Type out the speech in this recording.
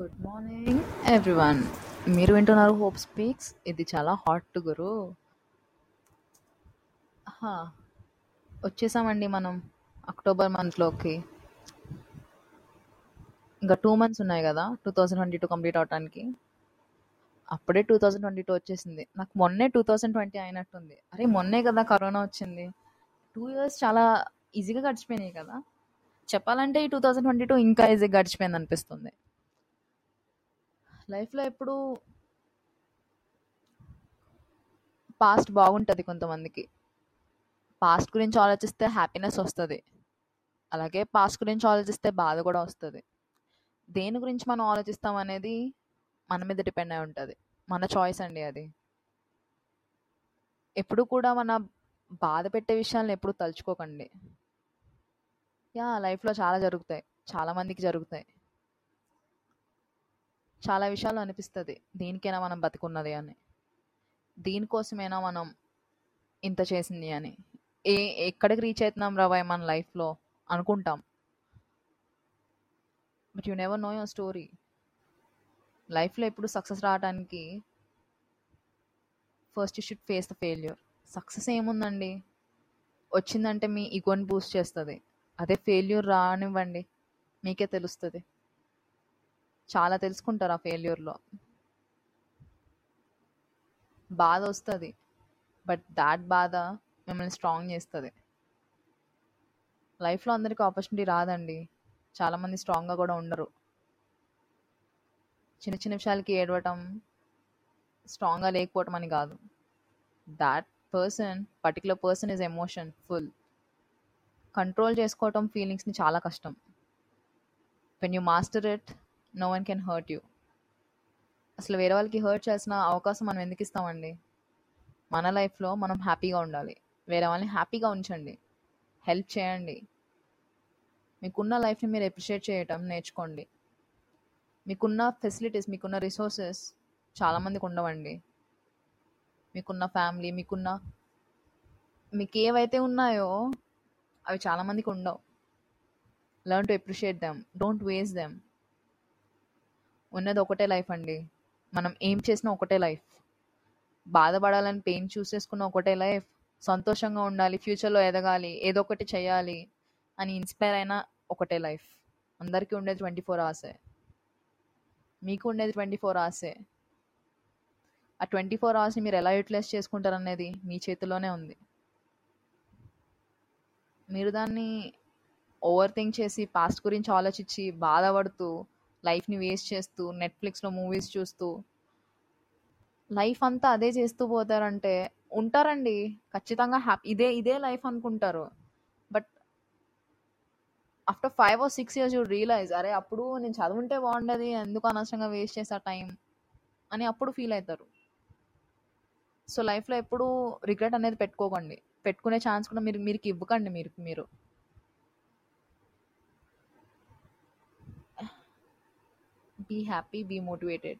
Good morning everyone మీరు వింటున్నారు hope speaks ఇది చాలా హాట్ గురు. హా, వచ్చేసామండి మనం అక్టోబర్ మంత్లోకి ఇంకా టూ మంత్స్ ఉన్నాయి కదా two thousand twenty two complete అవటానికి. అప్పుడే టూ థౌజండ్ ట్వంటీ టూ వచ్చేసింది. నాకు మొన్నే టూ థౌజండ్ ట్వంటీ అయినట్టుంది. అరే మొన్నే కదా కరోనా వచ్చింది. టూ ఇయర్స్ చాలా ఈజీగా గడిచిపోయినాయి కదా. చెప్పాలంటే ఈ టూ థౌజండ్ ట్వంటీ టూ ఇంకా ఈజీగా గడిచిపోయింది అనిపిస్తుంది లైఫ్లో ఎప్పుడు పాస్ట్ బాగుంటుంది కొంతమందికి. పాస్ట్ గురించి ఆలోచిస్తే హ్యాపీనెస్ వస్తుంది. అలాగే పాస్ట్ గురించి ఆలోచిస్తే బాధ కూడా వస్తుంది. దేని గురించి మనం ఆలోచిస్తాం అనేది మన మీద డిపెండ్ అయి ఉంటుంది. మన చాయిస్ అండి అది. ఎప్పుడు కూడా మన బాధ పెట్టే విషయాలను ఎప్పుడు తలుచుకోకండి. యా లైఫ్లో చాలా జరుగుతాయి. చాలా మందికి జరుగుతాయి. చాలా విషయాలు అనిపిస్తుంది. దేనికైనా మనం బతుకున్నది అని. దీనికోసమైనా మనం ఇంత చేసింది అని. ఏ ఎక్కడికి రీచ్ అవుతున్నాం రాబాయ్ మన లైఫ్లో అనుకుంటాం. But you never know your story లైఫ్లో ఎప్పుడు సక్సెస్ రావడానికి first you should face the failure success ఏముందండి? వచ్చిందంటే మీ ఈగోని బూస్ట్ చేస్తుంది. అదే ఫెయిల్యూర్ రానివ్వండి. మీకే తెలుస్తుంది. చాలా తెలుసుకుంటారు ఆ ఫెయిల్యూర్లో బాధ వస్తుంది. బట్ దాట్ బాధ మిమ్మల్ని స్ట్రాంగ్ చేస్తుంది. లైఫ్లో అందరికీ ఆపర్చునిటీ రాదండి. చాలామంది స్ట్రాంగ్గా కూడా ఉండరు. చిన్న చిన్న విషయాలకి ఏడవటం స్ట్రాంగ్గా లేకపోవటం అని కాదు. That person particular person is emotion full control చేసుకోవటం ఫీలింగ్స్ని చాలా కష్టం. When you master it no one can hurt you అసలు వేరే వాళ్ళకి హర్ట్ చేసిన అవకాశం మనం ఎందుకు ఇస్తామండి? మన లైఫ్లో మనం హ్యాపీగా ఉండాలి. వేరే వాళ్ళని హ్యాపీగా ఉంచండి. హెల్ప్ చేయండి. మీకున్న లైఫ్ని మీరు అప్రిషియేట్ చేయటం నేర్చుకోండి. మీకున్న ఫెసిలిటీస్ మీకున్న రిసోర్సెస్ చాలామందికి ఉండవండి. మీకున్న ఫ్యామిలీ మీకున్న మీకు ఏవైతే ఉన్నాయో అవి చాలామందికి ఉండవు. Learn to appreciate them don't waste them ఉన్నది ఒకటే లైఫ్ అండి. మనం ఏం చేసినా ఒకటే లైఫ్. బాధపడాలని పెయిన్ చూసేసుకున్న ఒకటే లైఫ్. సంతోషంగా ఉండాలి ఫ్యూచర్లో ఎదగాలి ఏదో ఒకటి చేయాలి అని ఇన్స్పైర్ అయిన ఒకటే లైఫ్. అందరికీ ఉండేది ట్వంటీ ఫోర్ అవర్సే. మీకు ఉండేది ట్వంటీ ఫోర్ అవర్సే. ఆ ట్వంటీ ఫోర్ అవర్స్ని మీరు ఎలా యూటిలైజ్ చేసుకుంటారనేది మీ చేతిలోనే ఉంది. మీరు దాన్ని ఓవర్ థింక్ చేసి పాస్ట్ గురించి ఆలోచించి బాధపడుతూ లైఫ్ని వేస్ట్ చేస్తూ నెట్ఫ్లిక్స్లో మూవీస్ చూస్తూ లైఫ్ అంతా అదే చేస్తూ పోతారంటే ఉంటారండి. ఖచ్చితంగా హ్యాపీ ఇదే ఇదే లైఫ్ అనుకుంటారు. But after five or six years you realise అరే అప్పుడు నేను చదువుంటే బాగుండేది ఎందుకు అనవసరంగా వేస్ట్ చేసా టైం అని అప్పుడు ఫీల్ అవుతారు సో లైఫ్లో ఎప్పుడు రిగ్రెట్ అనేది పెట్టుకోకండి. పెట్టుకునే ఛాన్స్ కూడా మీరు మీరు ఇవ్వకండి మీరు మీరు. Be happy be motivated